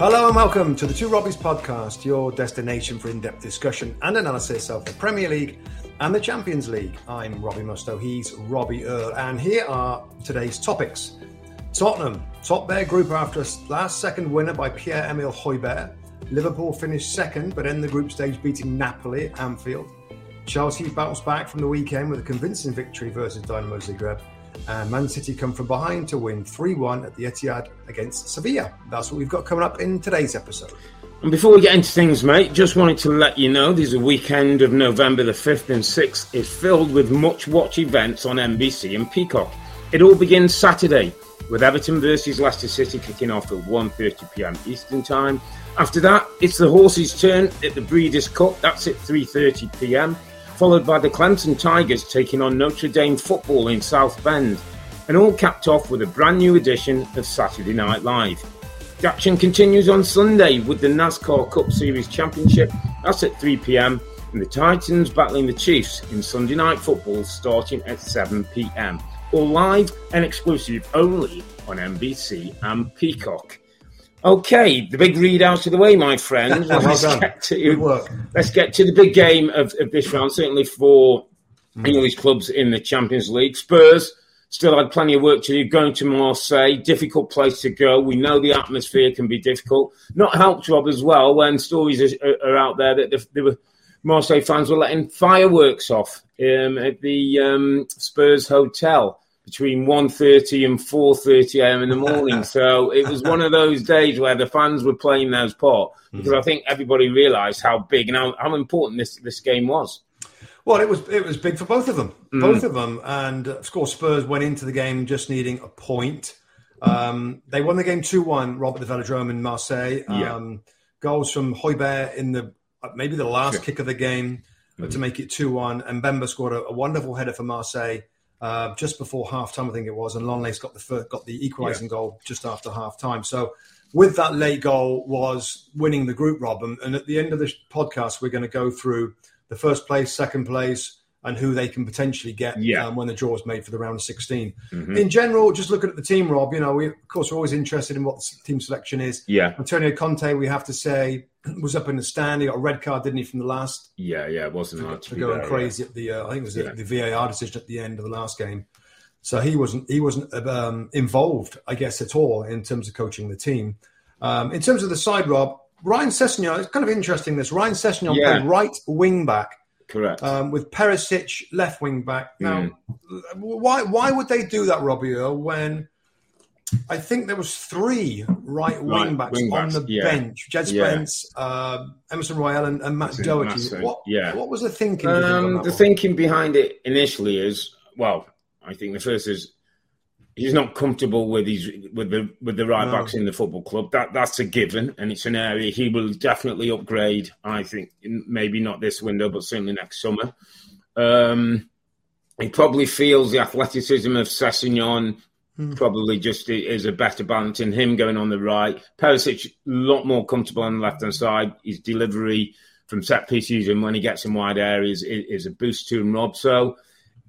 Hello and welcome to the Two Robbies podcast, your destination for in depth discussion and analysis of the Premier League and the Champions League. I'm Robbie Mustoe, he's Robbie Earle, and here are today's topics. Tottenham, top their group after a last second winner by Pierre Emile Højbjerg. Liverpool finished second but end the group stage beating Napoli at Anfield. Chelsea bounced back from the weekend with a convincing victory versus Dinamo Zagreb. And Man City come from behind to win 3 1 at the Etihad against Sevilla. That's what we've got coming up in today's episode. And before we get into things, mate, just wanted to let you know there's a weekend of November the 5th and 6th is filled with much watch events on NBC and Peacock. It all begins Saturday with Everton versus Leicester City kicking off at 1:30 p.m. Eastern Time. After that, it's the horses' turn at the Breeders' Cup. That's at 3:30 p.m followed by the Clemson Tigers taking on Notre Dame football in South Bend, and all capped off with a brand new edition of Saturday Night Live. The action continues on Sunday with the NASCAR Cup Series Championship. That's at 3 pm, and the Titans battling the Chiefs in Sunday Night Football starting at 7 pm. All live and exclusive only on NBC and Peacock. Okay, the big readouts of the way, my friends. well let's, get to, let's get to the big game of, of this round, certainly for mm. English clubs in the Champions League. Spurs still had plenty of work to do going to Marseille, difficult place to go. We know the atmosphere can be difficult. Not helped, Rob, as well, when stories are, are out there that the, the, Marseille fans were letting fireworks off um, at the um, Spurs hotel between 1.30 and 4.30 a.m. in the morning. so it was one of those days where the fans were playing those part because mm. I think everybody realised how big and how, how important this, this game was. Well, it was it was big for both of them, mm. both of them, and of course Spurs went into the game just needing a point. Um, they won the game two one. Robert the Velodrome in Marseille. Yeah. Um, goals from Højbjerg in the maybe the last kick of the game mm. to make it two one, and Mbemba scored a, a wonderful header for Marseille uh, just before half time, I think it was, and Lenglet's got the first, got the equalising yeah. goal just after half time. So with that late goal was winning the group, Rob. And, and at the end of this podcast, we're going to go through the first place, second place, and who they can potentially get yeah. um, when the draw is made for the round of 16. Mm-hmm. In general, just looking at the team, Rob, you know, we, of course, we're always interested in what the team selection is. Yeah. Antonio Conte, we have to say, was up in the stand. He got a red card, didn't he, from the last? Yeah, yeah, it wasn't hard to, to going there, crazy yeah. at the. Uh, I think it was yeah. the, the, VAR decision at the end of the last game. So he wasn't he wasn't um, involved, I guess, at all in terms of coaching the team. Um, in terms of the side, Rob, Ryan Sessegnon. It's kind of interesting. This Ryan Sessegnon yeah. played right wing back. Correct. Um, with Perisic left wing back. Now, mm. why why would they do that, Robbie Earle, when I think there was three right, right wing backs wing on the yeah. bench: Jed Spence, yeah. uh, Emerson Royal, and, and Matt Doherty. What, yeah. what was the thinking? Um, the one? thinking behind it initially is well, I think the first is he's not comfortable with his with the with the right no. backs in the football club. That that's a given, and it's an area he will definitely upgrade. I think maybe not this window, but certainly next summer. Um, he probably feels the athleticism of Sessegnon Hmm. Probably just is a better balance in him going on the right. Perisic a lot more comfortable on the left hand side. His delivery from set pieces and when he gets in wide areas is, is a boost to him, Rob. So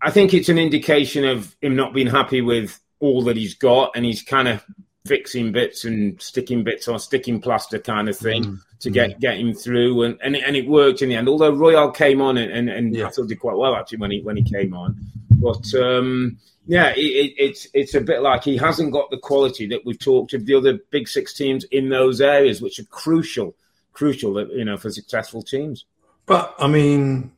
I think it's an indication of him not being happy with all that he's got, and he's kind of fixing bits and sticking bits or sticking plaster kind of thing mm. to get mm. get him through, and, and and it worked in the end. Although Royal came on and and, and yeah. I thought did quite well actually when he when he came on, but. um yeah, it, it, it's it's a bit like he hasn't got the quality that we've talked of the other big six teams in those areas, which are crucial, crucial, you know, for successful teams. But I mean,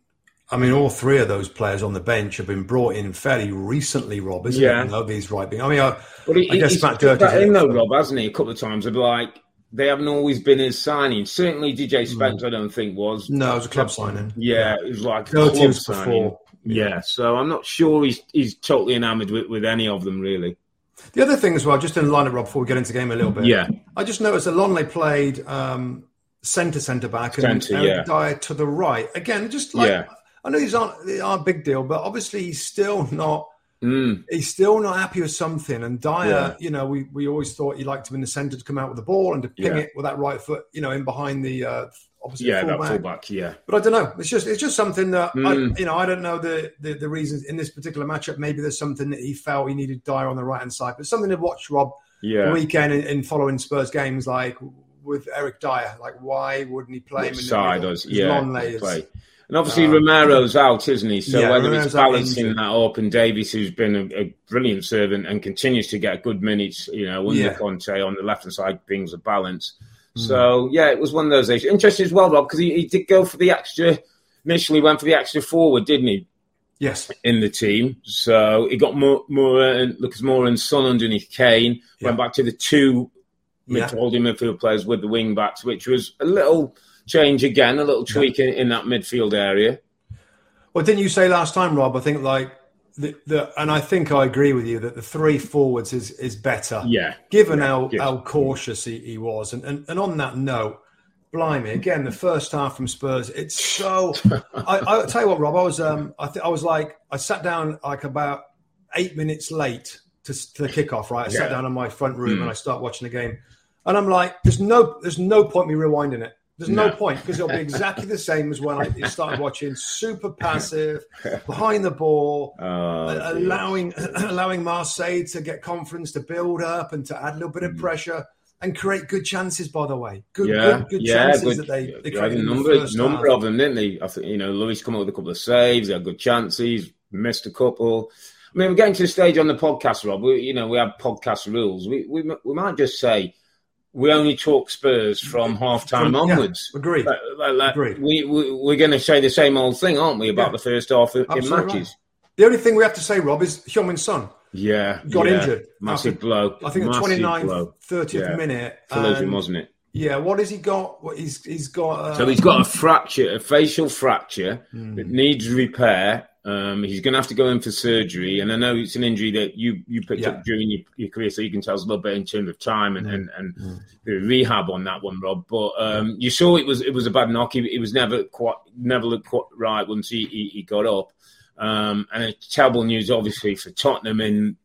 I mean, all three of those players on the bench have been brought in fairly recently, Rob, isn't yeah. it? Know, these right being. I mean, I, he, I guess Matt Doherty in though, Rob, hasn't he? A couple of times, of like they haven't always been his signing. Certainly, DJ Spence, mm. I don't think was. No, it was a club signing. Yeah, it was like no teams before. Yeah, so I'm not sure he's he's totally enamoured with, with any of them really. The other thing as well, just in line it, Rob, before we get into the game a little bit. Yeah, I just noticed that Lenglet played um, centre centre back and Centre, yeah. Dier to the right. Again, just like Yeah. I know these aren't they aren't a big deal, but obviously he's still not Mm, he's still not happy with something. And Dier, Yeah. you know, we, we always thought he liked him in the centre to come out with the ball and to ping Yeah. it with that right foot, you know, in behind the uh, obviously yeah, fullback. that fullback. Yeah, But I don't know. It's just it's just something that Mm. I, you know I don't know the, the the reasons in this particular matchup. Maybe there's something that he felt he needed Dier on the right hand side, but something to watch Rob yeah. the weekend in, in following Spurs games like with Eric Dier. Like why wouldn't he play him Which in side the middle? does yeah long layers. play. And obviously Um, Romero's out, isn't he? So yeah, whether Romero's it's balancing that up, and Davies, who's been a, a brilliant servant and continues to get good minutes, you know, under Yeah. Conte on the left hand side, brings a balance. Hmm. So yeah, it was one of those issues. Interesting as well, Rob, because he, he did go for the extra. Initially, went for the extra forward, didn't he? Yes. in the team. So he got more, more and Lucas Moura and Son underneath Kane. Went back to the two mid holding midfield players with the wing backs, which was a little change again, a little tweak in, in that midfield area. Well, didn't you say last time, Rob? I think like the, the and I think I agree with you that the three forwards is is better. Yeah. Given how, yeah. how cautious he, he was, and, and and on that note, blimey, again the first half from Spurs, it's so. I, I'll tell you what, Rob. I was um I th- I was like I sat down like about eight minutes late to, to the kickoff. Right, I sat down in my front room Mm. and I start watching the game, and I'm like, there's no there's no point me rewinding it. There's no, No. point because it'll be exactly the same as when I started watching. Super passive, behind the ball, Oh, allowing allowing Marseille to get confidence to build up and to add a little bit of pressure and create good chances. By the way, good Mm. yeah, good, good yeah, chances good. that they they created a in the number, number half. of them, didn't they? I think you know, Louis come up with a couple of saves. They had good chances, missed a couple. I mean, we're getting to the stage on the podcast, Rob. We, you know, we have podcast rules. We we we might just say we only talk Spurs from half time From- yeah, onwards. agreed. Like, like- Agreed. we, we we're going to say the same old thing, aren't we, about Yeah. the first half in Absolutely matches? right. The only thing we have to say, Rob, is Hyun Son Yeah, got yeah. injured. Massive after- blow. I think the Massive 29th, blow. 30th Yeah. minute. Collision, and- wasn't it? Yeah, what has he got? What he's he's got. Uh, So he's got a fracture, a facial fracture Hmm. that needs repair. Um, he's going to have to go in for surgery, and I know it's an injury that you you picked Yeah. up during your, your career, so you can tell us a little bit in terms of time and and, and Hmm. the rehab on that one, Rob. But um, you saw it was it was a bad knock. He, he was never quite never looked quite right once he, he, he got up. Um, and it's terrible news, obviously, for Tottenham in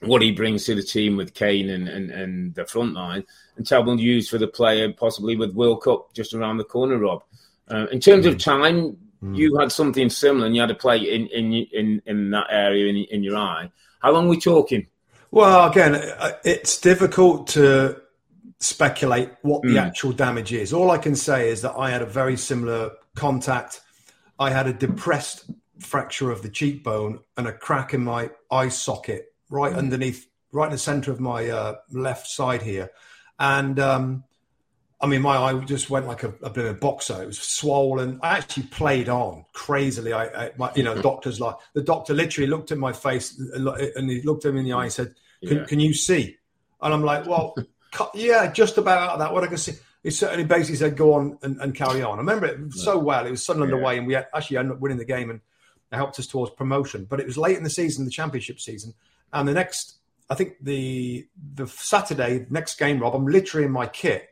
what he brings to the team with Kane and, and, and the front line, and terrible news for the player, possibly with World Cup just around the corner, Rob. Uh, in terms of time, you had something similar, and you had a play in in in, in that area in, in your eye. How long are we talking? Well, again, uh, it's difficult to speculate what the Mm. actual damage is. All I can say is that I had a very similar contact. I had a depressed fracture of the cheekbone and a crack in my eye socket right underneath, right in the center of my uh, left side here. And um, I mean, my eye just went like a, a bit of a boxer. It was swollen. I actually played on crazily. I, I my, you know, hmm. doctors like the doctor literally looked at my face and he looked at me in the eye and said, "Can, Yeah. can you see?" And I'm like, "Well, yeah, just about out of that. What I can see." He certainly basically said, "Go on and, and carry on." I remember it so well. It was Sunderland Yeah. away, and we had- actually ended up winning the game, and it helped us towards promotion. But it was late in the season, the championship season, and the next, I think the the Saturday next game, Rob, I'm literally in my kit.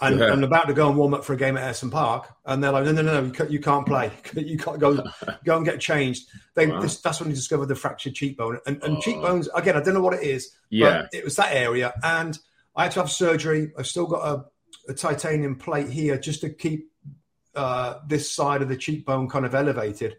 And Yeah. I'm about to go and warm up for a game at Ayresome Park, and they're like, "No, no, no, you can't, you can't play. You can't go, go and get changed." They, Wow. this, that's when they discovered the fractured cheekbone, and, and Oh. cheekbones again. I don't know what it is, Yeah. but it was that area, and I had to have surgery. I've still got a, a titanium plate here just to keep uh, this side of the cheekbone kind of elevated.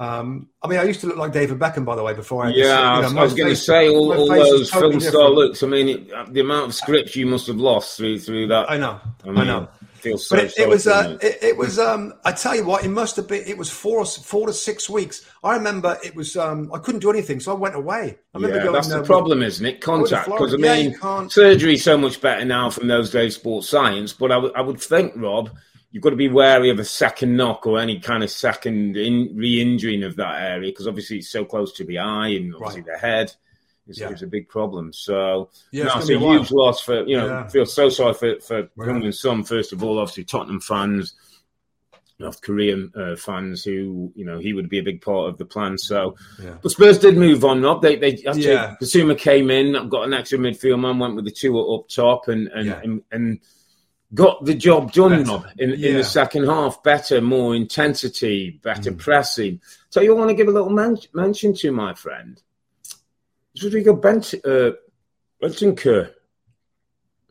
Um, I mean, I used to look like David Beckham, by the way, before I Yeah, I you know, was, I was going to say all, all those totally film star looks. I mean, it, uh, the amount of scripts you must have lost through through that. I know, I, I, know. Feels so But it, it was, uh, it, it was. Um, I tell you what, it must have been. It was four, four to six weeks. I remember it was. Um, I couldn't do anything, so I went away. I remember yeah, going. that's uh, the problem, isn't it? Contact. Because I. Yeah, mean, you can't- surgery's so much better now from those days, sports science. But I I would think, Rob, you've got to be wary of a second knock or any kind of second in, re-injuring of that area because obviously it's so close to the eye and obviously Right. the head. It's, Yeah. it's a big problem. So Yeah, no, it's it's a a huge loss for you know. Yeah. Feel so sorry for for. Young and Son. First of all, obviously Tottenham fans, North Korean uh, fans who you know he would be a big part of the plan. So, Yeah. but Spurs did move on. Rob, they they actually Yeah. Bissouma came in, got an extra midfield man, went with the two up top, and and Yeah. and, and got the job done. Better. Rob, in, in the second half, better, more intensity, better Mm. pressing. So you want to give a little men- mention to my friend, Rodrigo Bent, uh, Bentancur.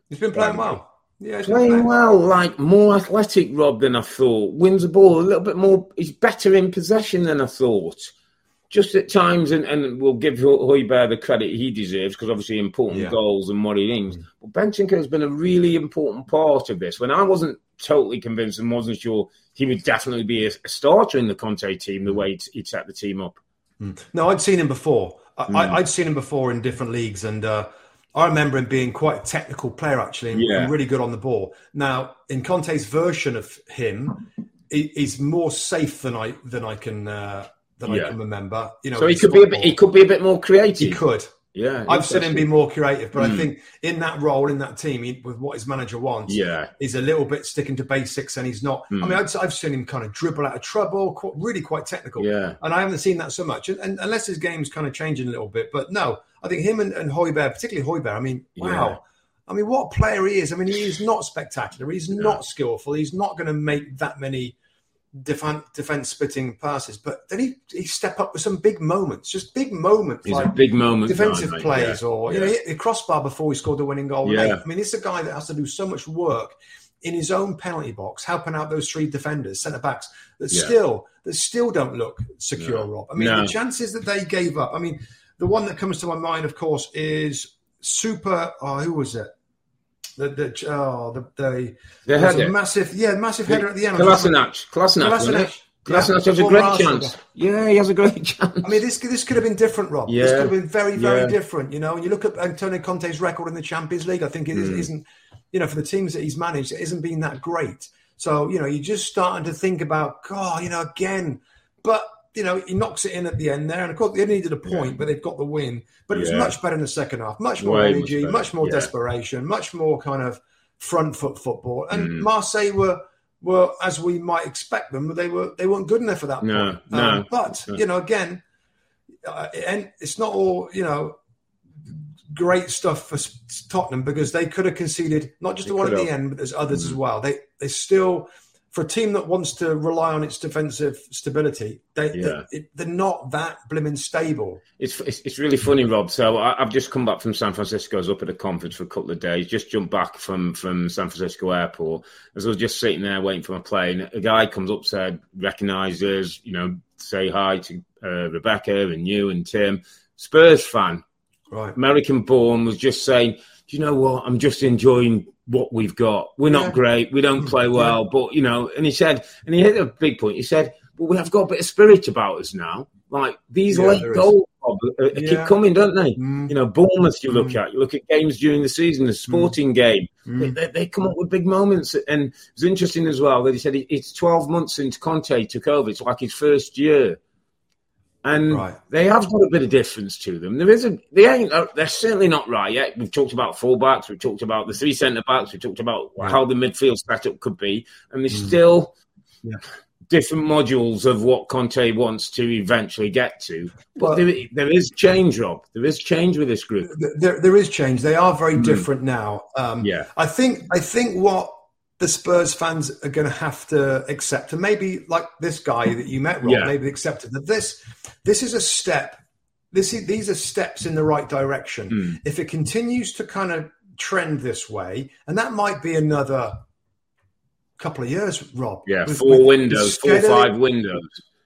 He's been playing well. Yeah, he's Playing well, like more athletic, Rob, than I thought. Wins the ball a little bit more. He's better in possession than I thought. Just at times, and, and we'll give Højbjerg the credit he deserves because obviously important Yeah. goals and what he means. But Benchenko has been a really important part of this. When I wasn't totally convinced and wasn't sure he would definitely be a, a starter in the Conte team, the way he'd, he'd set the team up. No, I'd seen him before. I, Hmm. I, I'd seen him before in different leagues, and uh, I remember him being quite a technical player actually, and, Yeah. and really good on the ball. Now, in Conte's version of him, he, he's more safe than I than I can uh, than I can remember. You know, So he could be a bit, he could be a bit more creative. He could. Yeah, I've seen him be more creative, but I Mm. think in that role, in that team, he, with what his manager wants, Yeah, he's a little bit sticking to basics, and he's not. I Mm. mean, I've, I've seen him kind of dribble out of trouble, quite, really quite technical. yeah, And I haven't seen that so much, and, and unless his game's kind of changing a little bit. But no, I think him and, and Højbjerg, particularly Højbjerg, I mean, wow. Yeah. I mean, what player he is. I mean, he is not spectacular. He's not skillful. He's not going to make that many defense, defense splitting passes. But then he, he step up with some big moments, just big moments. he's like a big moment. defensive guy, plays Yeah, or you yeah. know hit the crossbar before he scored the winning goal. Yeah. I mean, it's a guy that has to do so much work in his own penalty box, helping out those three defenders, centre backs that Yeah. still that still don't look secure. No. Rob, I mean, No. the chances that they gave up. I mean, the one that comes to my mind, of course, is super. Oh, who was it? The the oh the the The there was a header. massive yeah massive header at the end. Kolasinac. Kolasinac? Kolasinac. Kolasinac Yeah, has a great chance. Yeah, he has a great chance. I mean, this this could have been different, Rob. Yeah. This could have been very, very Yeah. different. You know, when you look at Antonio Conte's record in the Champions League. I think it Mm. isn't, you know, for the teams that he's managed, it hasn't been that great. So you know, you're just starting to think about, God, you know, again. But you know, he knocks it in at the end there, and of course they needed a point, but they've got the win. But it was much better in the second half. Much more Way energy, better, much more yeah. desperation, much more kind of front foot football. And Mm. Marseille were. Were as we might expect them, they were they weren't good enough for that No, point. no, Um, but no. you know, again, uh, and it's not all you know great stuff for Tottenham because they could have conceded not just They the one at could the end, but there's others Mm. as well. They they still for a team that wants to rely on its defensive stability, they, Yeah. they they're not that blimmin' stable. It's, it's it's really funny, Rob. So I, I've just come back from San Francisco. I was up at a conference for a couple of days. Just jumped back from from San Francisco Airport. As I was just sitting there waiting for my plane, a guy comes up, said, recognizes, you know, say hi to uh, Rebecca and you and Tim, Spurs fan, Right. American born, was just saying, do you know what? I'm just enjoying what we've got. We're not Yeah. great. We don't play well, but you know. And he said, and he hit a big point. He said, "But we have got a bit of spirit about us now. Like these Yeah, late goals Rob, uh, uh, keep coming, don't they? Mm, You know, Bournemouth. You look Mm. at. You look at games during the season. The Sporting game. They, mm. they, they come up with big moments, and it was interesting as well that he said it's 12 months since Conte took over. It's like his first year. And Right. they have got a bit of difference to them. There isn't. They ain't. uh, They're certainly not right yet. We've talked about fullbacks. We've talked about the three centre backs. We've talked about Yeah. how the midfield setup could be, and there's Mm. still Yeah. different modules of what Conte wants to eventually get to. But Well- there, there is change, Rob. There is change with this group. There, there is change. They are very Mm. different now. Um, Yeah. I think I think what the Spurs fans are going to have to accept, and maybe like this guy that you met, Rob, Yeah. maybe accepted that this this is a step. This is, these are steps in the right direction. Mm. If it continues to kind of trend this way, and that might be another couple of years, Rob. Yeah, with- four with windows, four or five windows.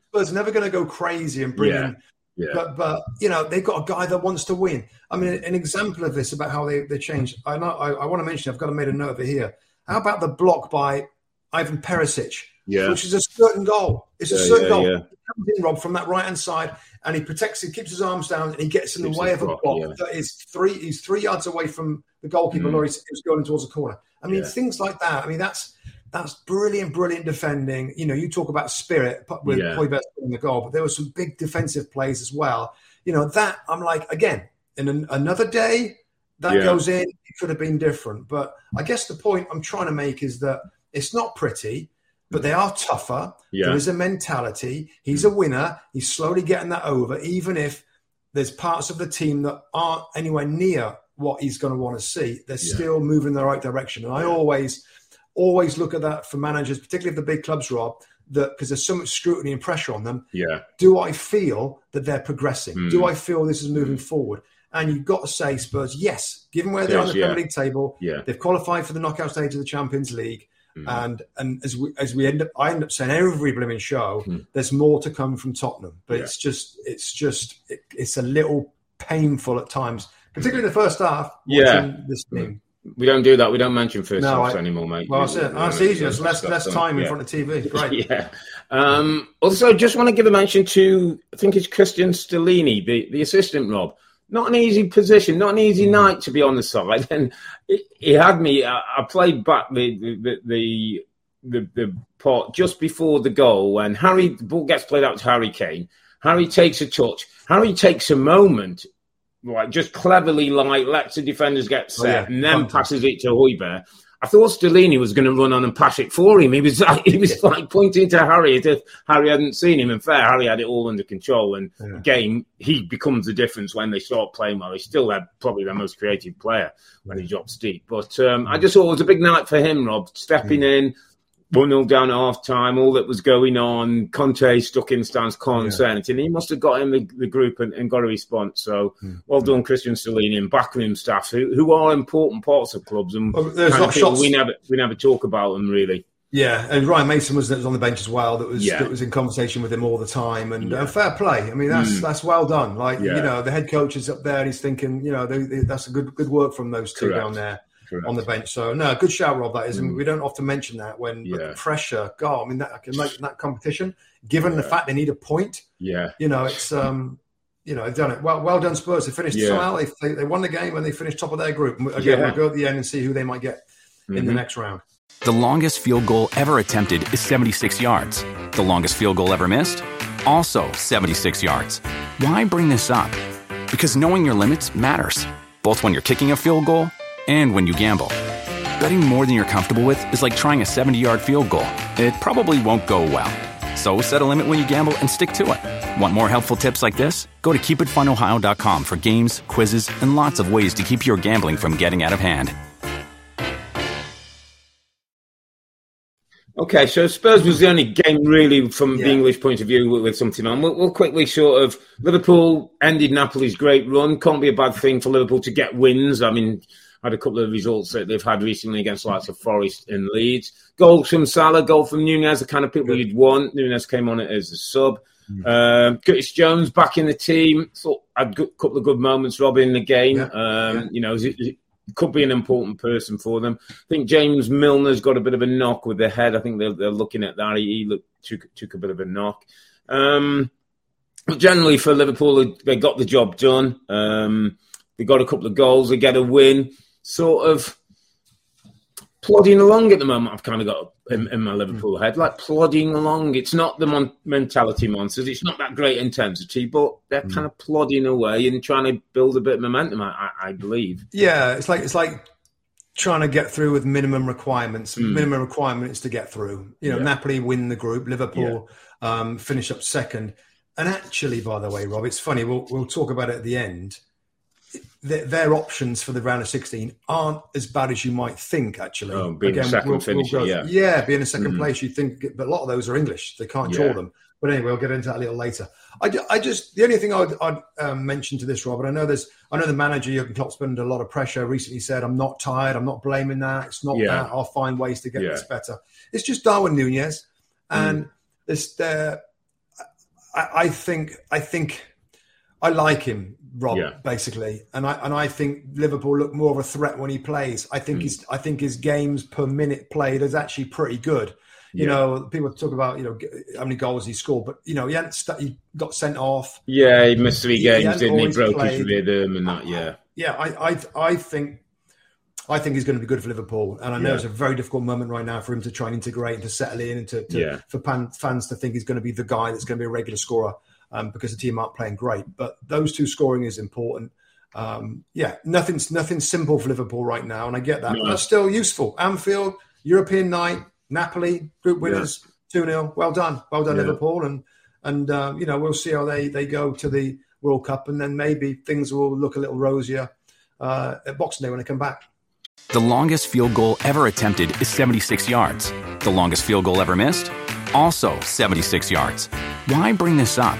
Spurs never going to go crazy and bring Yeah. in Yeah. but but you know they've got a guy that wants to win. I mean, an example of this about how they they changed. I know I, I want to mention. I've got to make a note of it here. How about the block by Ivan Perisic, Yeah. which is a certain goal. It's a certain yeah, goal. yeah. He comes in Rob from that right hand side, and he protects. He keeps his arms down, and he gets in Keeps the way of a block, yeah. that is three. He's three yards away from the goalkeeper. Mm. Or he's, he's going towards the corner. I mean, Yeah. things like that. I mean, that's. That's brilliant, brilliant defending. You know, you talk about spirit with Yeah. Højbjerg scoring the goal, but there were some big defensive plays as well you know that I'm like again in an, another day that Yeah. goes in, it could have been different. But I guess the point I'm trying to make is that it's not pretty, but they are tougher. Yeah. There is a mentality. He's a winner. He's slowly getting that over, even if there's parts of the team that aren't anywhere near what he's going to want to see. They're Yeah. still moving in the right direction. And I always, always look at that for managers, particularly if the big clubs, Rob, that because there's so much scrutiny and pressure on them. Yeah. Do I feel that they're progressing? Hmm. Do I feel this is moving forward? And you've got to say, Spurs, yes, given where they're on the yeah. Premier League table, Yeah. they've qualified for the knockout stage of the Champions League. Mhm. And and as we as we end up, I end up saying every blooming show, Hmm. there's more to come from Tottenham. But Yeah. it's just it's just it, it's a little painful at times, particularly in the first half. Yeah. this team. We don't do that. We don't mention first No, halves I- anymore, mate. Well, that's it. That's easier. It's less less time in front of TV. Great. Yeah. Um, also, just want to give a mention to, I think it's Cristian Stellini, the, the assistant, Rob. Not an easy position, not an easy mm. night to be on the side. And he- had me, I, I played back the, the, the, the, the part just before the goal when Harry, the ball gets played out to Harry Kane. Harry takes a touch. Harry takes a moment, like just cleverly, like lets the defenders get set Oh, yeah. and then him. passes it to Højbjerg. I thought Stellini was going to run on and pass it for him. He was like, he was like pointing to Harry as if Harry hadn't seen him. And fair, Harry had it all under control. And Yeah. again, he becomes the difference when they start playing well. He's still their, probably their most creative player when he drops deep. But um, I just thought it was a big night for him, Rob, stepping Mm. in. 1 0 down at half time, all that was going on. Conte stuck in stance, can't Yeah. anything. He must have got in the, the group and, and got a response. So Mm. well done, Cristian Stellini and backroom staff, who, who are important parts of clubs. And Well, there's not shots- we never we never talk about them really. Yeah, and Ryan Mason was, was on the bench as well. That was Yeah. that was in conversation with him all the time, and, Yeah. and fair play. I mean, that's Mm. that's well done. Like Yeah. you know, the head coach is up there, and he's thinking, you know, they, they, that's a good good work from those two Correct. down there Correct. on the bench. So no, good shout, Rob. That is, and Mm. we don't often mention that when but Yeah. the pressure. God, I mean, that I can make that competition. Given the fact they need a point, Yeah, you know, it's um, you know, they've done it well. Well done, Spurs. They finished Yeah. well. They, they they won the game and they finished top of their group. Again, Yeah. we'll go at the end and see who they might get in the Mhm. next round. The longest field goal ever attempted is 76 yards. The longest field goal ever missed? Also 76 yards. Why bring this up? Because knowing your limits matters, both when you're kicking a field goal and when you gamble. Betting more than you're comfortable with is like trying a 70 yard field goal. It probably won't go well. So set a limit when you gamble and stick to it. Want more helpful tips like this? Go to keepitfunohio.com for games, quizzes, and lots of ways to keep your gambling from getting out of hand. Okay, so Spurs was the only game really from Yeah. the English point of view with, with something on. We'll, we'll quickly sort of Liverpool ended Napoli's great run. Can't be a bad thing for Liverpool to get wins. I mean, had a couple of results that they've had recently against likes of Forest and Leeds. Goal from Salah, goal from Nunez, the kind of people you'd want. Nunez came on it as a sub. Um, Curtis Jones back in the team. Thought had a couple of good moments, Rob, in the game. Yeah, Um, yeah. You know, it, it could be an important person for them. I think James Milner's got a bit of a knock with the head. I think they're, they're looking at that. He, looked, took, took a bit of a knock. Um, but generally, for Liverpool, they- they got the job done. Um, they got a couple of goals. They get a win. Sort of plodding along at the moment. I've kind of got in, in my Liverpool head, like plodding along. It's not the mon- mentality monsters. It's not that great intensity, but they're kind of plodding away and trying to build a bit of momentum. I, I, believe. Yeah, it's like it's like trying to get through with minimum requirements. Minimum requirements to get through. You know. Yeah. Napoli win the group, Liverpool um, finish up second. And actually, by the way, Rob, it's funny. We'll we'll talk about it at the end. Their, their options for the round of sixteen aren't as bad as you might think. Actually, Oh, being a second finisher, yeah. yeah, being a 2nd Mhm. place, you think, but a lot of those are English. They can't draw Yeah. them. But anyway, we'll get into that a little later. I, I just the only thing I'd, I'd um, mention to this, Robert. I know there's, I know the manager Jurgen Klopp's been under a lot of pressure. Recently said, "I'm not tired. I'm not blaming that. It's not Yeah. that. I'll find ways to get Yeah. this better." It's just Darwin Nunez, Mm. and this. Uh, I, I think. I think. I like him, Rob, Yeah. basically, and I and I think Liverpool look more of a threat when he plays. I Mm. think his I think his games per minute played is actually pretty good. You Yeah. know, people talk about you know how many goals he scored, but you know he hadn't st- he got sent off. Yeah, he missed three He- he games, didn't he? Broke played. his rhythm and that. Yeah, Yeah, I I I think I think he's going to be good for Liverpool, and I know Yeah. it's a very difficult moment right now for him to try and integrate and to settle in, and to, to Yeah. for pan, fans to think he's going to be the guy that's going to be a regular scorer um, because the team aren't playing great. But those two scoring is important, Um, yeah, nothing's nothing simple for Liverpool right now, and I get that. No. But that's still useful. Anfield, European night, Napoli, group winners, two 0 Well done, well done, Yeah. Liverpool, and and uh, you know we'll see how they they go to the World Cup, and then maybe things will look a little rosier uh, at Boxing Day when they come back. The longest field goal ever attempted is 76 yards. The longest field goal ever missed? Also 76 yards. Why bring this up?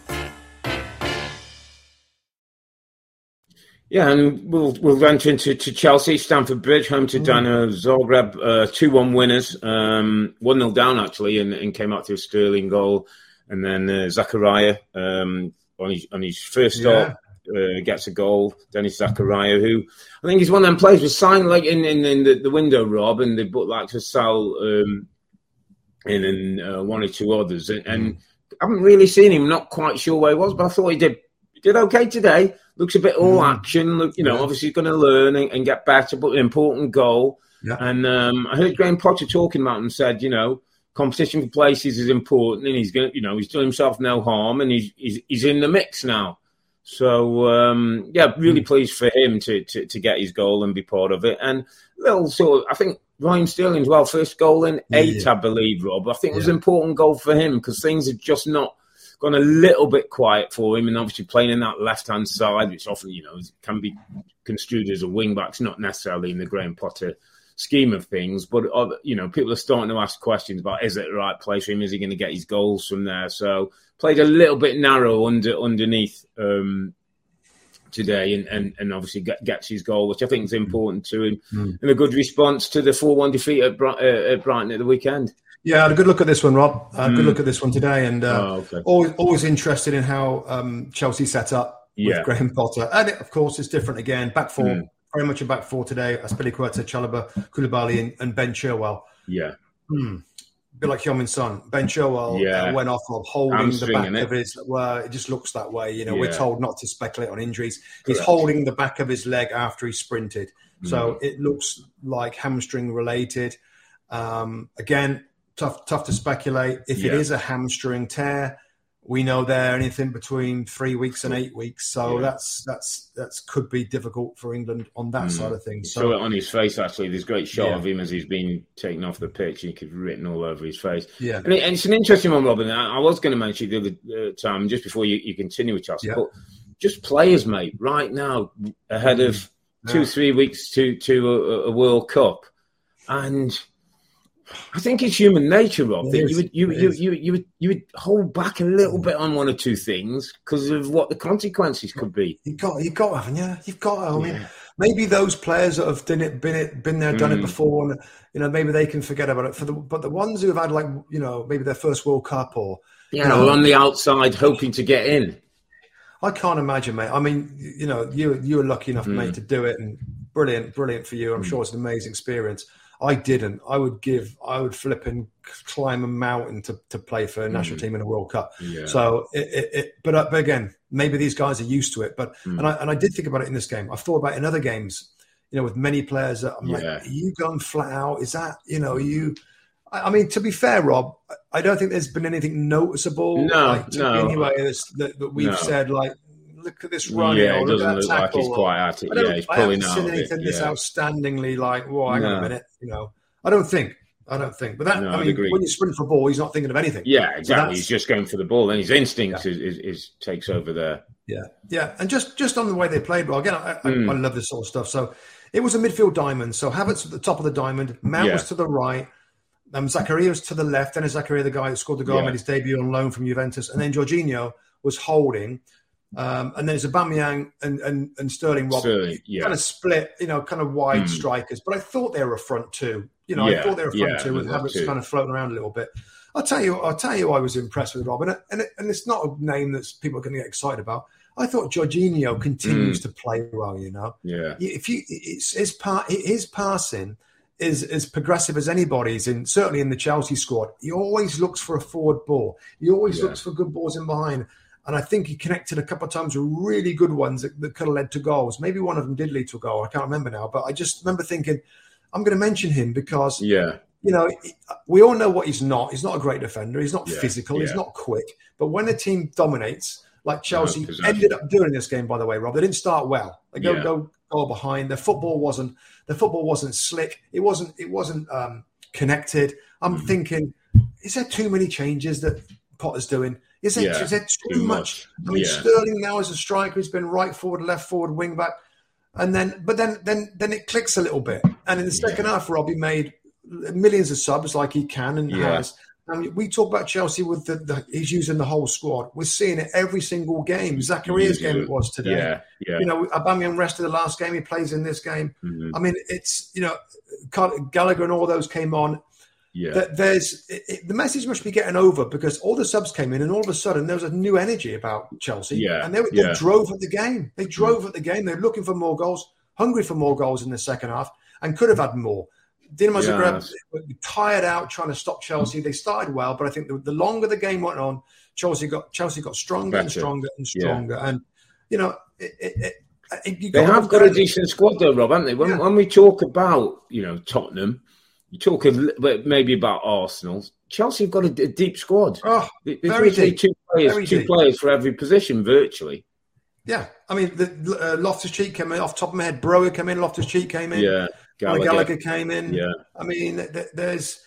Yeah, and we'll we'll venture into to Chelsea, Stamford Bridge, home to Dino Zagreb, uh, two one winners, um, one 0 down actually, and, and came out to a Sterling goal, and then uh, Zakaria um, on his on his first start uh, gets a goal. Denis Zakaria, who I think he's one of them players was signed like in in, in the, the window, Rob, and they put like to sell um, in and uh, one or two others, and, and I haven't really seen him. Not quite sure where he was, but I thought he did he did okay today. Looks a bit all action. Look, you know, Yeah. obviously he's going to learn and, and get better, but an important goal. Yeah. And um, I heard Graham Potter talking about him. Said, you know, competition for places is important, and he's going. to You know, he's done himself no harm, and he's he's, he's in the mix now. So um, yeah, really pleased for him to, to to get his goal and be part of it. And little sort of, I think Ryan Sterling's well first goal in eight, I believe, Rob. I think it was an important goal for him because things are just not gone a little bit quiet for him, and obviously playing in that left hand side, which often you know can be construed as a wing back, it's not necessarily in the Graham Potter scheme of things. But other, you know, people are starting to ask questions about is it the right place for him? Is he going to get his goals from there? So played a little bit narrow under underneath. Um, Today and, and, and obviously get, gets his goal, which I think is important to him, and a good response to the four-one defeat at, uh, at Brighton at the weekend. Yeah, I had a good look at this one, Rob. Uh, Good look at this one today, and uh, Oh, okay. always always interested in how um, Chelsea set up with Yeah. Graham Potter, and it, of course it's different again. Back four, Mm. very much a back four today. Azpilicueta, Chalobah, Koulibaly, and, and Ben Chilwell. Yeah, A bit like Heung-min Son. Ben Chilwell Yeah. uh, went off of holding Hamstring, the back of his. Well, it just looks that way. You know, we're told not to speculate on injuries. He's holding the back of his leg after he sprinted, so Mm. it looks like hamstring related. Um, again, tough tough to speculate. If it Yeah. is a hamstring tear, we know they're anything between three weeks and eight weeks. So Yeah. that's that's that's could be difficult for England on that side of things. So it on his face actually. There's a great shot Yeah. of him as he's been taken off the pitch. You could written all over his face. Yeah. and, it, and it's an interesting one, Robin. I, I was going to mention the other uh, time just before you, you continue with Chelsea, Yeah. but just players, mate, right now ahead of two, three weeks to to a, a World Cup, and. I think it's human nature, Rob. It that is. you would you, you, you you would you would hold back a little bit on one or two things because of what the consequences could be. You got, you got, haven't you? You've got. I mean, maybe those players that have done it, been it, been there, done it Mm. before, and you know, maybe they can forget about it. For the, but the ones who have had like, you know, maybe their first World Cup, or Yeah, we're on the outside hoping to get in. I can't imagine, mate. I mean, you know, you you were lucky enough, Mm. mate, to do it, and brilliant, brilliant for you. I'm sure it's an amazing experience. I didn't. I would give. I would flip and climb a mountain to, to play for a national team in a World Cup. Mm. Yeah. So, it, it, it but, uh, but again, maybe these guys are used to it. But Mm. and I and I did think about it in this game. I've thought about it in other games. You know, with many players that I'm like, are you going flat out? Is that you know you? I I mean, to be fair, Rob, I don't think there's been anything noticeable. No, like, no. Anyway, that, that we've No. said like, look at this run. yeah, it doesn't look like he's or- quite at it. I, Yeah, he's I pulling haven't out seen of anything this Yeah. outstandingly like, whoa, hang on a minute. You know, I don't think. I don't think. But that, No, I mean, when you sprint for a ball, he's not thinking of anything. Yeah, exactly. that's- He's just going for the ball, and his instinct is, is, is takes over there. Yeah, yeah, and just just on the way they played, well, again, I, Mm. I, I love this sort of stuff. So it was a midfield diamond. So Havertz at the top of the diamond, Mount Yeah. was to the right, um, Zakaria was to the left. Denis Zakaria, the guy who scored the goal, Yeah. made his debut on loan from Juventus, and then Jorginho was holding, um, and then it's Aubameyang and and, and Sterling. Rob, Sterling, yeah. kind of split, you know, kind of wide Mm. strikers. But I thought they were a front two. You know, I thought they were a front yeah, two with Havertz kind of floating around a little bit. I'll tell you, I'll tell you, I was impressed with Robin, and and it's not a name that people are going to get excited about. I thought Jorginho continues Mm. to play well. You know, Yeah, if you, it's his part, his passing is as progressive as anybody's in certainly in the Chelsea squad. He always looks for a forward ball. He always yeah. looks for good balls in behind. And I think he connected a couple of times with really good ones that, that could have led to goals. Maybe one of them did lead to a goal. I can't remember now, but I just remember thinking, I'm going to mention him because, yeah, you know, we all know what he's not. He's not a great defender. He's not yeah, physical. Yeah. He's not quick. But when a team dominates, like Chelsea ended up doing this game, by the way, Rob, they didn't start well. They go yeah. go go behind. Their football wasn't the football wasn't slick. It wasn't it wasn't um, connected. I'm mm thinking, is there too many changes that Potter's doing? Is it, yeah, is it too, too much? much? I mean, yeah. Sterling now as a striker, he's been right forward, left forward, wing back, and then but then then then it clicks a little bit. And in the second yeah. half, Robbie made millions of subs like he can and has. Mean, we talk about Chelsea with the, the, he's using the whole squad. We're seeing it every single game. Zakaria's game it was today. Yeah, yeah. You know, Aubameyang rested the last game. He plays in this game. Mm-hmm. I mean, it's you know, Gallagher and all those came on yeah. that there's it, it, the message must be getting over because all the subs came in and all of a sudden there was a new energy about Chelsea. Yeah. And they, they yeah. drove at the game. They drove mm. at the game. They're looking for more goals, hungry for more goals in the second half, and could have had more. Dinamo Zagreb were tired out trying to stop Chelsea. They started well, but I think the, the longer the game went on, Chelsea got Chelsea got stronger Better. and stronger and stronger. Yeah. And you know, it, it, they have got a decent squad though, Rob, haven't they? When, yeah. when we talk about you know Tottenham, you talk a, maybe about Arsenal. Chelsea have got a, a deep squad. Oh, There's very deep. two players, very two deep. players for every position, virtually. Yeah, I mean, the, uh, Loftus Cheek came in off top of my head. Broja came in. Loftus Cheek came in. Yeah, Gallagher. Gallagher came in. Yeah, I mean, th- there's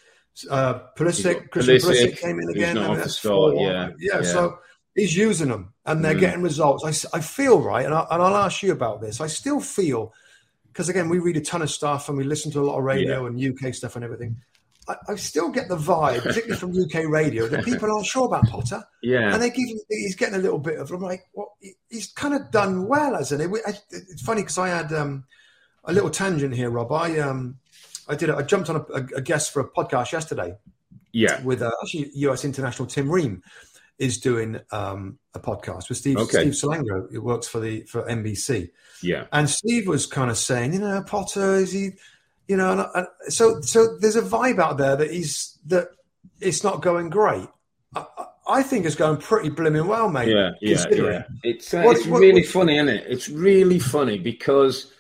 uh, Pulisic. Christian Pulisic came in again. I mean, that's four. Yeah. yeah, yeah. So he's using them, and they're mm. getting results. I, I feel right, and, I, and I'll ask you about this. I still feel because again, we read a ton of stuff and we listen to a lot of radio yeah. and UK stuff and everything. I, I, still get the vibe, particularly from UK radio, that people aren't sure about Potter. Yeah, and they give he's getting a little bit of. I'm like, well, he's kind of done well, hasn't he? It's funny because I had um, a little tangent here, Rob. I um, I did. A, I jumped on a, a, guest for a podcast yesterday. Yeah, with uh, actually US international Tim Ream is doing um, a podcast with Steve okay. Steve Salango. It works for the for NBC. Yeah, and Steve was kind of saying, you know, Potter is he, you know, and, and so so there's a vibe out there that he's that it's not going great. I, I think it's going pretty blooming well, mate. Yeah, yeah, yeah. It's uh, what, it's what, really what, funny, isn't it? It's really funny because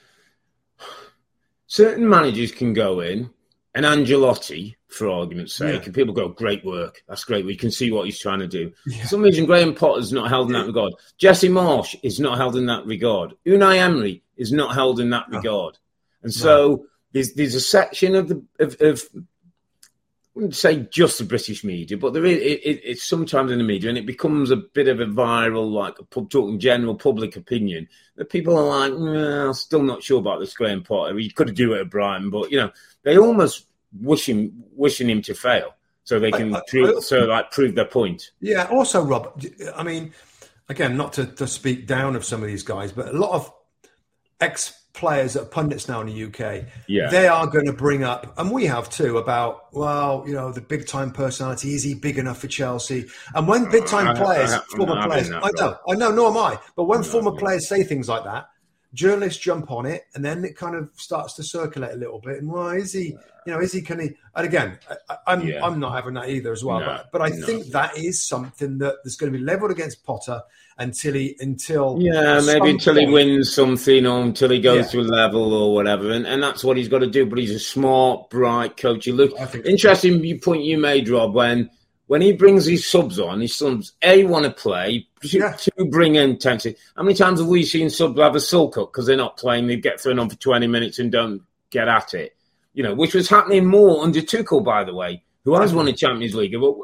certain managers can go in, and Ancelotti for argument's sake. Yeah. And people go, great work. That's great. We can see what he's trying to do. Yeah. For some reason, Graham Potter's not held in that regard. Jesse Marsch is not held in that regard. Unai Emery is not held in that no. regard. And so there's there's a section of the of, of I wouldn't say just the British media, but there is it, it, it's sometimes in the media, and it becomes a bit of a viral, like pub talking general public opinion that people are like, I'm still not sure about this Graham Potter. He could do it at Brighton, but you know, they almost wishing wishing him to fail so they can I, I, prove, I, so like prove their point. Yeah. Also, Rob, I mean, again, not to, to speak down of some of these guys, but a lot of ex players that are pundits now in the UK, yeah. they are going to bring up, and we have too, about well, you know, the big time personality. Is he big enough for Chelsea? And when big time players, former players, I know, I know, nor am I. But when former players say things like that, journalists jump on it, and then it kind of starts to circulate a little bit. And why is he? You know, is he? Can he? And again, I, am I'm, yeah. I'm not having that either as well. No, but, but I no. think that is something that there's going to be leveled against Potter until he until yeah maybe until point. he wins something or until he goes yeah. to a level or whatever and, and that's what he's got to do but he's a smart bright coach You look interesting so. point you made rob when when he brings his subs on, his subs A want to play, yeah. two bring intensity. How many times have we seen subs have a sulk up because they're not playing? They get thrown on for twenty minutes and don't get at it. You know, which was happening more under Tuchel, by the way, who has won a Champions League. But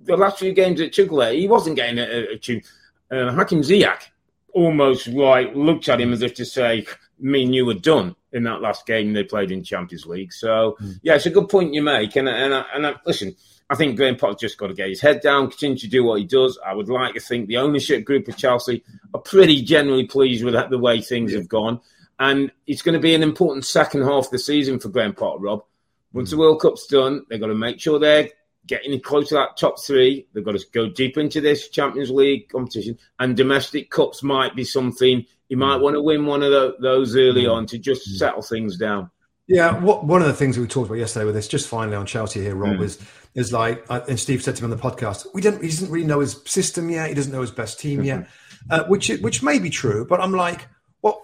the last few games at Tuchel, he wasn't getting a, a tune. Uh, Hakim Ziyech almost like looked at him as if to say, "Me and you were done." In that last game they played in Champions League, so mm. yeah, it's a good point you make. And and and, and listen, I think Graham Potter's just got to get his head down, continue to do what he does. I would like to think the ownership group of Chelsea are pretty generally pleased with the way things have gone. And it's going to be an important second half of the season for Graham Potter, Rob. Once the World Cup's done, they've got to make sure they're getting close to that top three. They've got to go deep into this Champions League competition. And domestic cups might be something. He might mm. want to win one of those early mm. on to just settle things down. Yeah, what, one of the things we talked about yesterday with this, just finally on Chelsea here, Rob, mm. is is like, uh, and Steve said to me on the podcast, we didn't, he doesn't really know his system yet. He doesn't know his best team yet, uh, which which may be true. But I'm like, well,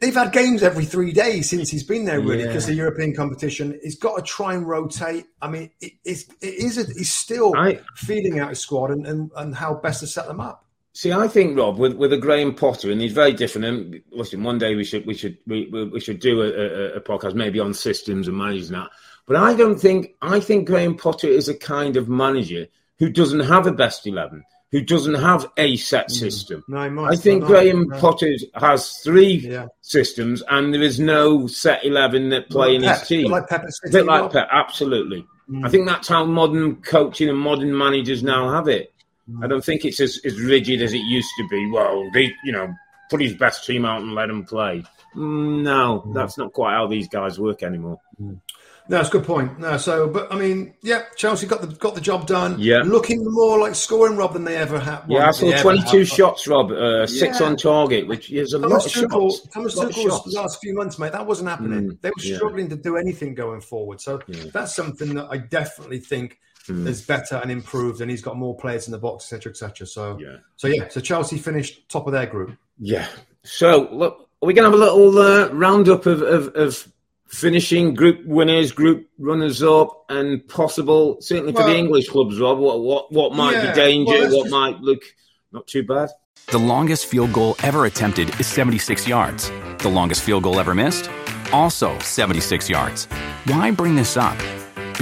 they've had games every three days since he's been there, really, because yeah. the European competition. He's got to try and rotate. I mean, it, it's, it is a, he's still I, feeling out his squad and, and, and how best to set them up. See, I think Rob, with with a Graham Potter, and he's very different. And listen, one day we should we should we, we should do a, a, a podcast maybe on systems and managing that. But I don't think I think Graham Potter is a kind of manager who doesn't have a best eleven who doesn't have a set mm. system. No, I think Graham no. Potter has three yeah. systems, and there is no set eleven that play like in Pep, his team. Like Pep, a bit like Pep, absolutely. Mm. I think that's how modern coaching and modern managers now have it. I don't think it's as, as rigid as it used to be. Well, they, you know, put his best team out and let him play. No, mm. that's not quite how these guys work anymore. Mm. No, that's a good point. No, so but I mean, yeah, Chelsea got the got the job done. Yeah, looking more like scoring Rob than they ever had. Yeah, I saw twenty two shots, Rob, uh, six on target, which is a Thomas lot Tuchel, of shots. Thomas Tuchel's last few months, mate, that wasn't happening. Mm, they were struggling yeah. to do anything going forward. So yeah. that's something that I definitely think mm. is better and improved, and he's got more players in the box, etc., etc. So yeah, so yeah, so Chelsea finished top of their group. Yeah. So look, are we going to have a little uh, roundup of, of, of finishing group winners, group runners up, and possible certainly well, for the English clubs, Rob. What what what might yeah, be danger? Well, what just... might look not too bad? The longest field goal ever attempted is 76 yards. The longest field goal ever missed, also 76 yards. Why bring this up?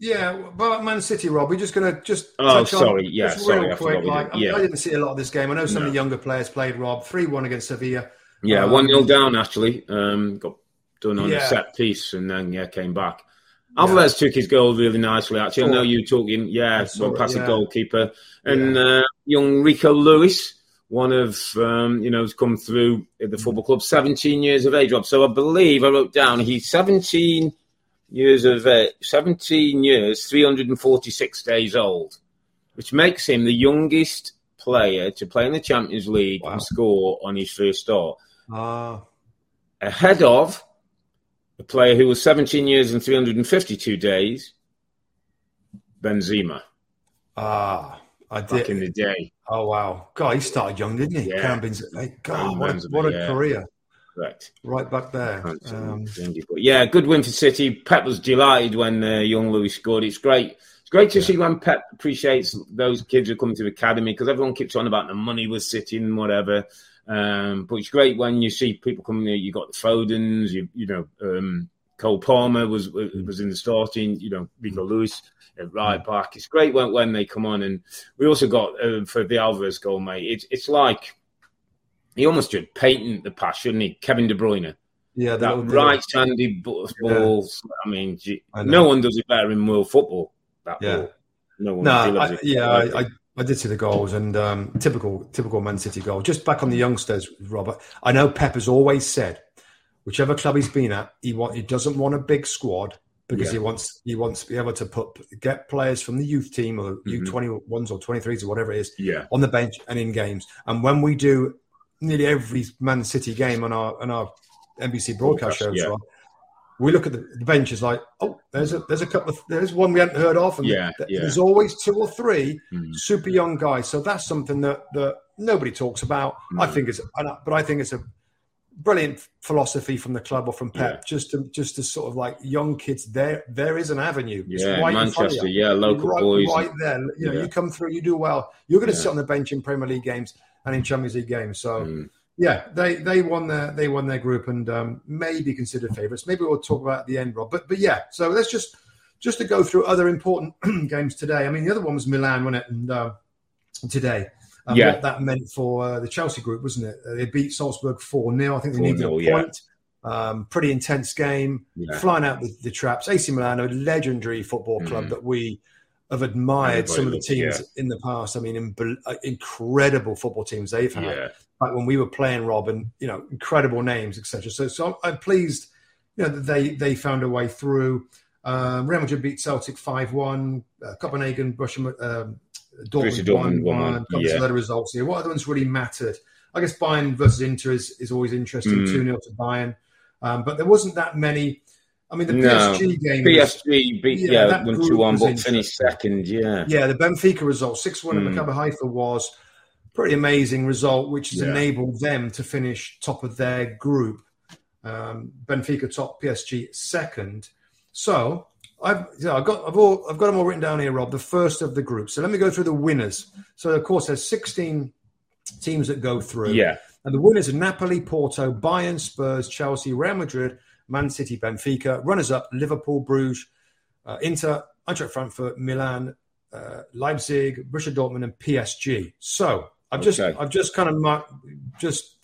Yeah, about Man City, Rob, we're just going to just oh, sorry, on, yeah, sorry, real quick. Like, yeah. I didn't see a lot of this game. I know some no. of the younger players played. Rob three one against Sevilla. Yeah, um, one 0 down actually. Um, got done on yeah. a set piece and then yeah came back. Alvarez yeah. took his goal really nicely. Actually, I know you talking. Yeah, one past the goalkeeper and uh, young Rico Lewis, one of um, you know, has come through at the football club. Seventeen years of age, Rob. So I believe I wrote down he's seventeen years of age, seventeen years, three hundred and forty-six days old, which makes him the youngest player to play in the Champions League wow. and score on his first start. Ah. Ahead of a player who was 17 years and 352 days, Benzema. Ah, I did. Back in the day. Oh, wow. God, he started young, didn't he? Yeah. Benzema. God, what, a, what a yeah. career. Correct. Right back there. Um, yeah, good win for City. Pep was delighted when uh, young Lewis scored. It's great. It's great to yeah. see when Pep appreciates those kids who come to the academy because everyone keeps on about the money with City and whatever. Um, but it's great when you see people coming there. You got the Fodens, you you know, um, Cole Palmer was was in the starting. You know, Rico Lewis at right back. It's great when, when they come on, and we also got uh, for the Alvarez goal, mate. It's it's like he almost should patent the pass, shouldn't he? Kevin De Bruyne. Yeah, that, that right-handed balls. Yeah. I mean, I no one does it better in world football. That yeah. ball. No one. No, I, yeah, I, I, I did see the goals and um, typical typical Man City goal. Just back on the youngsters, Robert. I know Pep has always said, whichever club he's been at, he want he doesn't want a big squad because yeah. he wants he wants to be able to put get players from the youth team or mm-hmm. U twenty ones or twenty threes or whatever it is yeah. on the bench and in games. And when we do nearly every Man City game on our on our NBC broadcast, shows, yeah we look at the, the bench as like, oh, there's a there's a couple of there's one we hadn't heard of, and yeah, yeah. there's always two or three mm. super young guys. So that's something that that nobody talks about. Mm. I think it's, but I think it's a brilliant philosophy from the club or from Pep, yeah. just to just to sort of like young kids. There there is an avenue. It's yeah, right Manchester, yeah, local right, boys, right there. You know, you come through, you do well. You're going to sit on the bench in Premier League games and in Champions League games. So. Mm yeah, they they won their they won their group and um, maybe considered favourites. Maybe we'll talk about at the end, Rob. But but yeah, so let's just just to go through other important games today. I mean, the other one was Milan, wasn't it? And uh, today, um, yeah, what that meant for uh, the Chelsea group, wasn't it? Uh, they beat Salzburg four 0 I think they needed a point. Yeah. Um, pretty intense game, yeah. flying out the, the, traps. AC Milan, a legendary football club mm. that we have admired Everybody some of the teams yeah. in the past. I mean, in, uh, incredible football teams they've had. Yeah. Like when we were playing, Rob, and you know, incredible names, etc. So, so I'm, I'm pleased, you know, that they they found a way through. Um, Real Madrid beat Celtic five one. Uh, Copenhagen, Borussia, um, Dortmund Dortmund one one. Got yeah. some other results here. What other ones really mattered? I guess Bayern versus Inter is, is always interesting. Mm. Two 0 to Bayern, um, but there wasn't that many. I mean, the No. PSG game. PSG beat Yeah, yeah, one two one, but finished second. Yeah, Yeah, the Benfica result, 6 1 Mm. at Maccabi Haifa was pretty amazing result, which has Yeah. enabled them to finish top of their group. Um, Benfica top, PSG second. So I've, yeah, I've got I've, all, I've got them all written down here, Rob. The first of the group. So let me go through the winners. So of course, there's 16 teams that go through. yeah, And the winners are Napoli, Porto, Bayern, Spurs, Chelsea, Real Madrid, Man City, Benfica. Runners up Liverpool, Bruges, uh, Inter, Eintracht Frankfurt, Milan, uh, Leipzig, Borussia Dortmund, and PSG. So I've just Okay. I've just kind of marked, just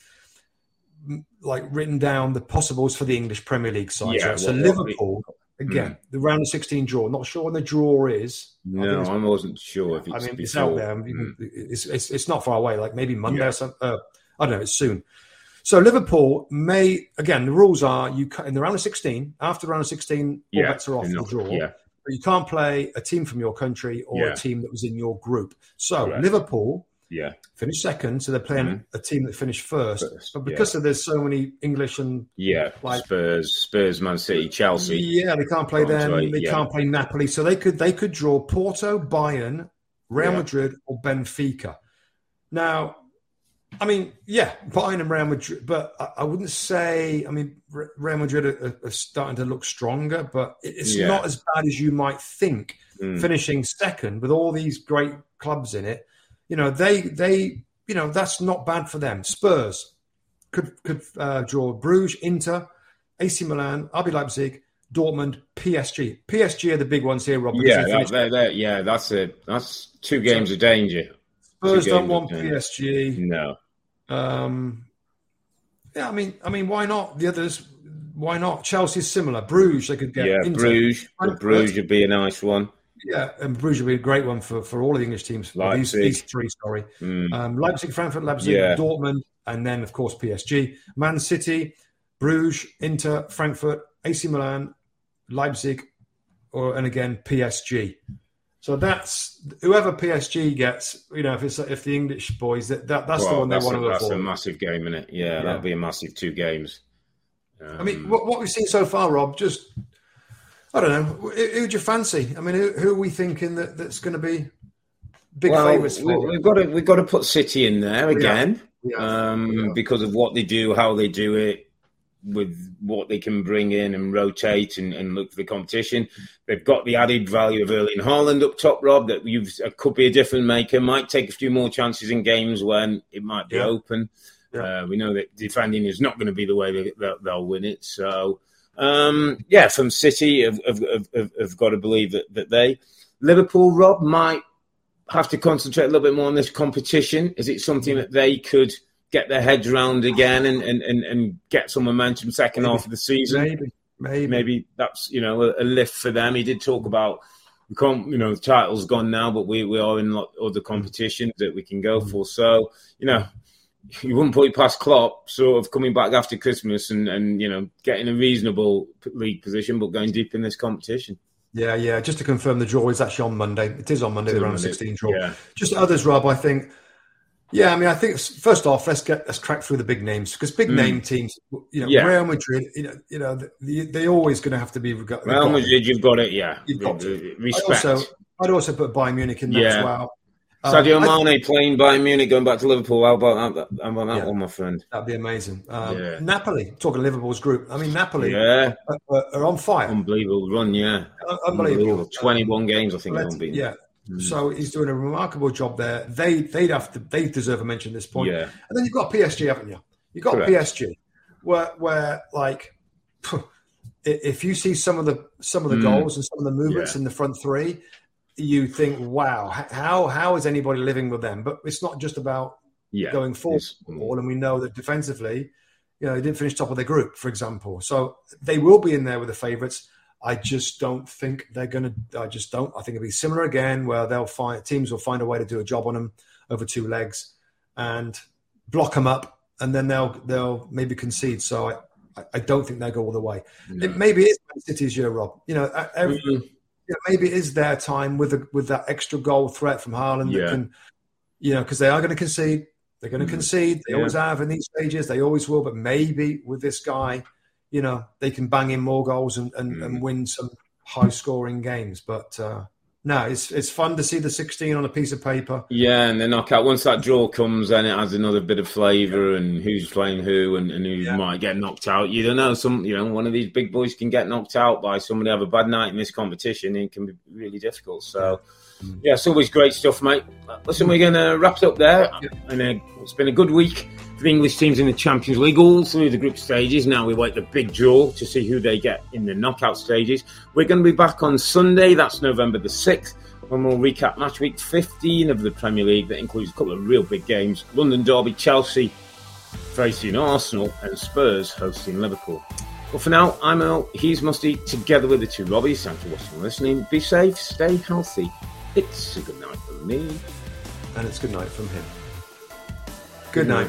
mm, like written down the possibles for the English Premier League side. Yeah, so what- Liverpool again, the round of 16 draw. Not sure when the draw is. I no, it's- I wasn't sure if it's I mean, it's out there. Mm. It's, it's it's not far away. Like maybe Monday Yeah. or something. Uh, I don't know. It's soon. So Liverpool may again. The rules are you ca- in the round of sixteen. After the round of sixteen, all Yeah, bets are off enough, the draw. yeah. But you can't play a team from your country or Yeah. a team that was in your group. So Correct. Liverpool Yeah, finished second, so they're playing Mhm. a team that finished first. First, but because of there's so many English and yeah. Like- Spurs, Spurs, Man City, Chelsea. yeah, they can't play them. they yeah. can't play Napoli, so they could they could draw Porto, Bayern, Real Yeah. Madrid, or Benfica. Now, I mean, yeah, Bayern and Real Madrid, but I, I wouldn't say. I mean, Real Madrid are, are starting to look stronger, but it's Yeah. not as bad as you might think. Mm. Finishing second with all these great clubs in it, you know, they they you know that's not bad for them. Spurs could could uh, draw Bruges, Inter, AC Milan, RB Leipzig, Dortmund, PSG. PSG are the big ones here, Rob. Yeah, that, that, that, yeah. That's it. that's two games of danger. Spurs don't want. PSG. No, Um, yeah, I mean, I mean, why not? The others, why not? Chelsea's similar. Bruges, they could get yeah. Inter. Bruges, Frankfurt. Bruges would be a nice one. Yeah, and Bruges would be a great one for, for all of the English teams. These, these three, sorry. Mm. Um, Leipzig, Frankfurt, Leipzig, Yeah. Dortmund, and then, of course, PSG. Man City, Bruges, Inter, Frankfurt, AC Milan, Leipzig, or and again, PSG. So that's whoever PSG gets. You know, if it's if the English boys, that, that that's the Well, one they that's, want a, to that's a massive game, isn't it? Yeah, Yeah. that'll be a massive two games. Um, I mean, what, what we've seen so far, Rob, just I don't know. Who, who'd you fancy? I mean, who, who are we thinking that, that's going to be big well, favourites we've got to we've got to put City in there again Yeah. um, Yeah. because of what they do, how they do it, with what they can bring in and rotate and, and look for the competition. They've got the added value of Erling Haaland up top, Rob. That you've uh, could be a different maker. Might take a few more chances in games when it might be Yeah. open. Yeah. Uh, we know that defending is not going to be the way they, they'll, they'll win it. So, um, yeah, from City, have, have, have, have- have got to believe that, that they. Liverpool, Rob, might have to concentrate a little bit more on this competition. Is it something that they could get their heads around again and, and, and, and get some momentum second Maybe. half of the season? Maybe, maybe, Maybe that's you know a, a lift for them. He did talk about we can't you know the title's gone now, but we, we are in lot other competitions that we can go mm-hmm. for. So you know you wouldn't put it past Klopp sort of coming back after Christmas and, and you know getting a reasonable league position, but going deep in this competition. Yeah, yeah. Just to confirm, the draw is actually on Monday. It is on Monday, the round of 16 draw. Yeah. Just others, Rob. I think. Yeah, I mean, I think first off, let's get let's crack through the big names because big Mm. name teams, you know, Yeah. Real Madrid, you know, you know, they, they're always going to have to be. reg- Real. Madrid, you've got it, yeah. You've got to. Re- I'd Respect. also, I'd also put Bayern Munich in there Yeah. as well. Uh, Sadio Mane playing Bayern Munich, going back to Liverpool. How about that? How about that Yeah. one, my friend? That'd be amazing. Um, Yeah. Napoli, talking Liverpool's group. I mean, Napoli Yeah, are, are- on fire. unbelievable run, yeah. Un- Unbelievable. Twenty-one games, I think, unbeaten. yeah. So he's doing a remarkable job there. They they'd have to they deserve a mention at this point. Yeah. And then you've got PSG, haven't you? You've got Correct. PSG, where where like if you see some of the some of the Mm. goals and some of the movements Yeah. in the front three, you think, wow, how how is anybody living with them? But it's not just about yeah. going forward, It's- and we know that defensively, you know, they didn't finish top of their group, for example. So they will be in there with the favourites. I just don't think they're going to. I just don't. I think it'll be similar again, where they'll find teams will find a way to do a job on them over two legs and block them up, and then they'll they'll maybe concede. So I, I don't think they'll go all the way. No. It, maybe it's City's year, Rob. You know, every, mm-hmm. you know, maybe it is their time with a, with that extra goal threat from Haaland yeah. that can, you know, because they are going to concede. They're going to mm-hmm. concede. They yeah. always have in these stages. They always will. But maybe with this guy you know they can bang in more goals and, and, mm. and win some high scoring games. But uh, no, it's it's fun to see the 16 on a piece of paper. Yeah, and the knockout. Once that draw comes, then it adds another bit of flavour yeah. and who's playing who and, and who yeah. might get knocked out. You don't know. Some you know one of these big boys can get knocked out by somebody have a bad night in this competition. It can be really difficult. So. Mm. Yeah, it's always great stuff, mate. Listen, we're going to wrap it up there. And uh, it's been a good week English teams in the Champions League, all through the group stages. Now we wait the big draw to see who they get in the knockout stages. We're going to be back on Sunday, that's November the 6th, when we'll recap match week 15 of the Premier League. That includes a couple of real big games London Derby, Chelsea facing Arsenal, and Spurs hosting Liverpool. But for now, I'm Earle, he's Mustoe, together with the two Robbies. Thanks for watching and listening. Be safe, stay healthy. It's a good night from me. And it's good night from him. Good night.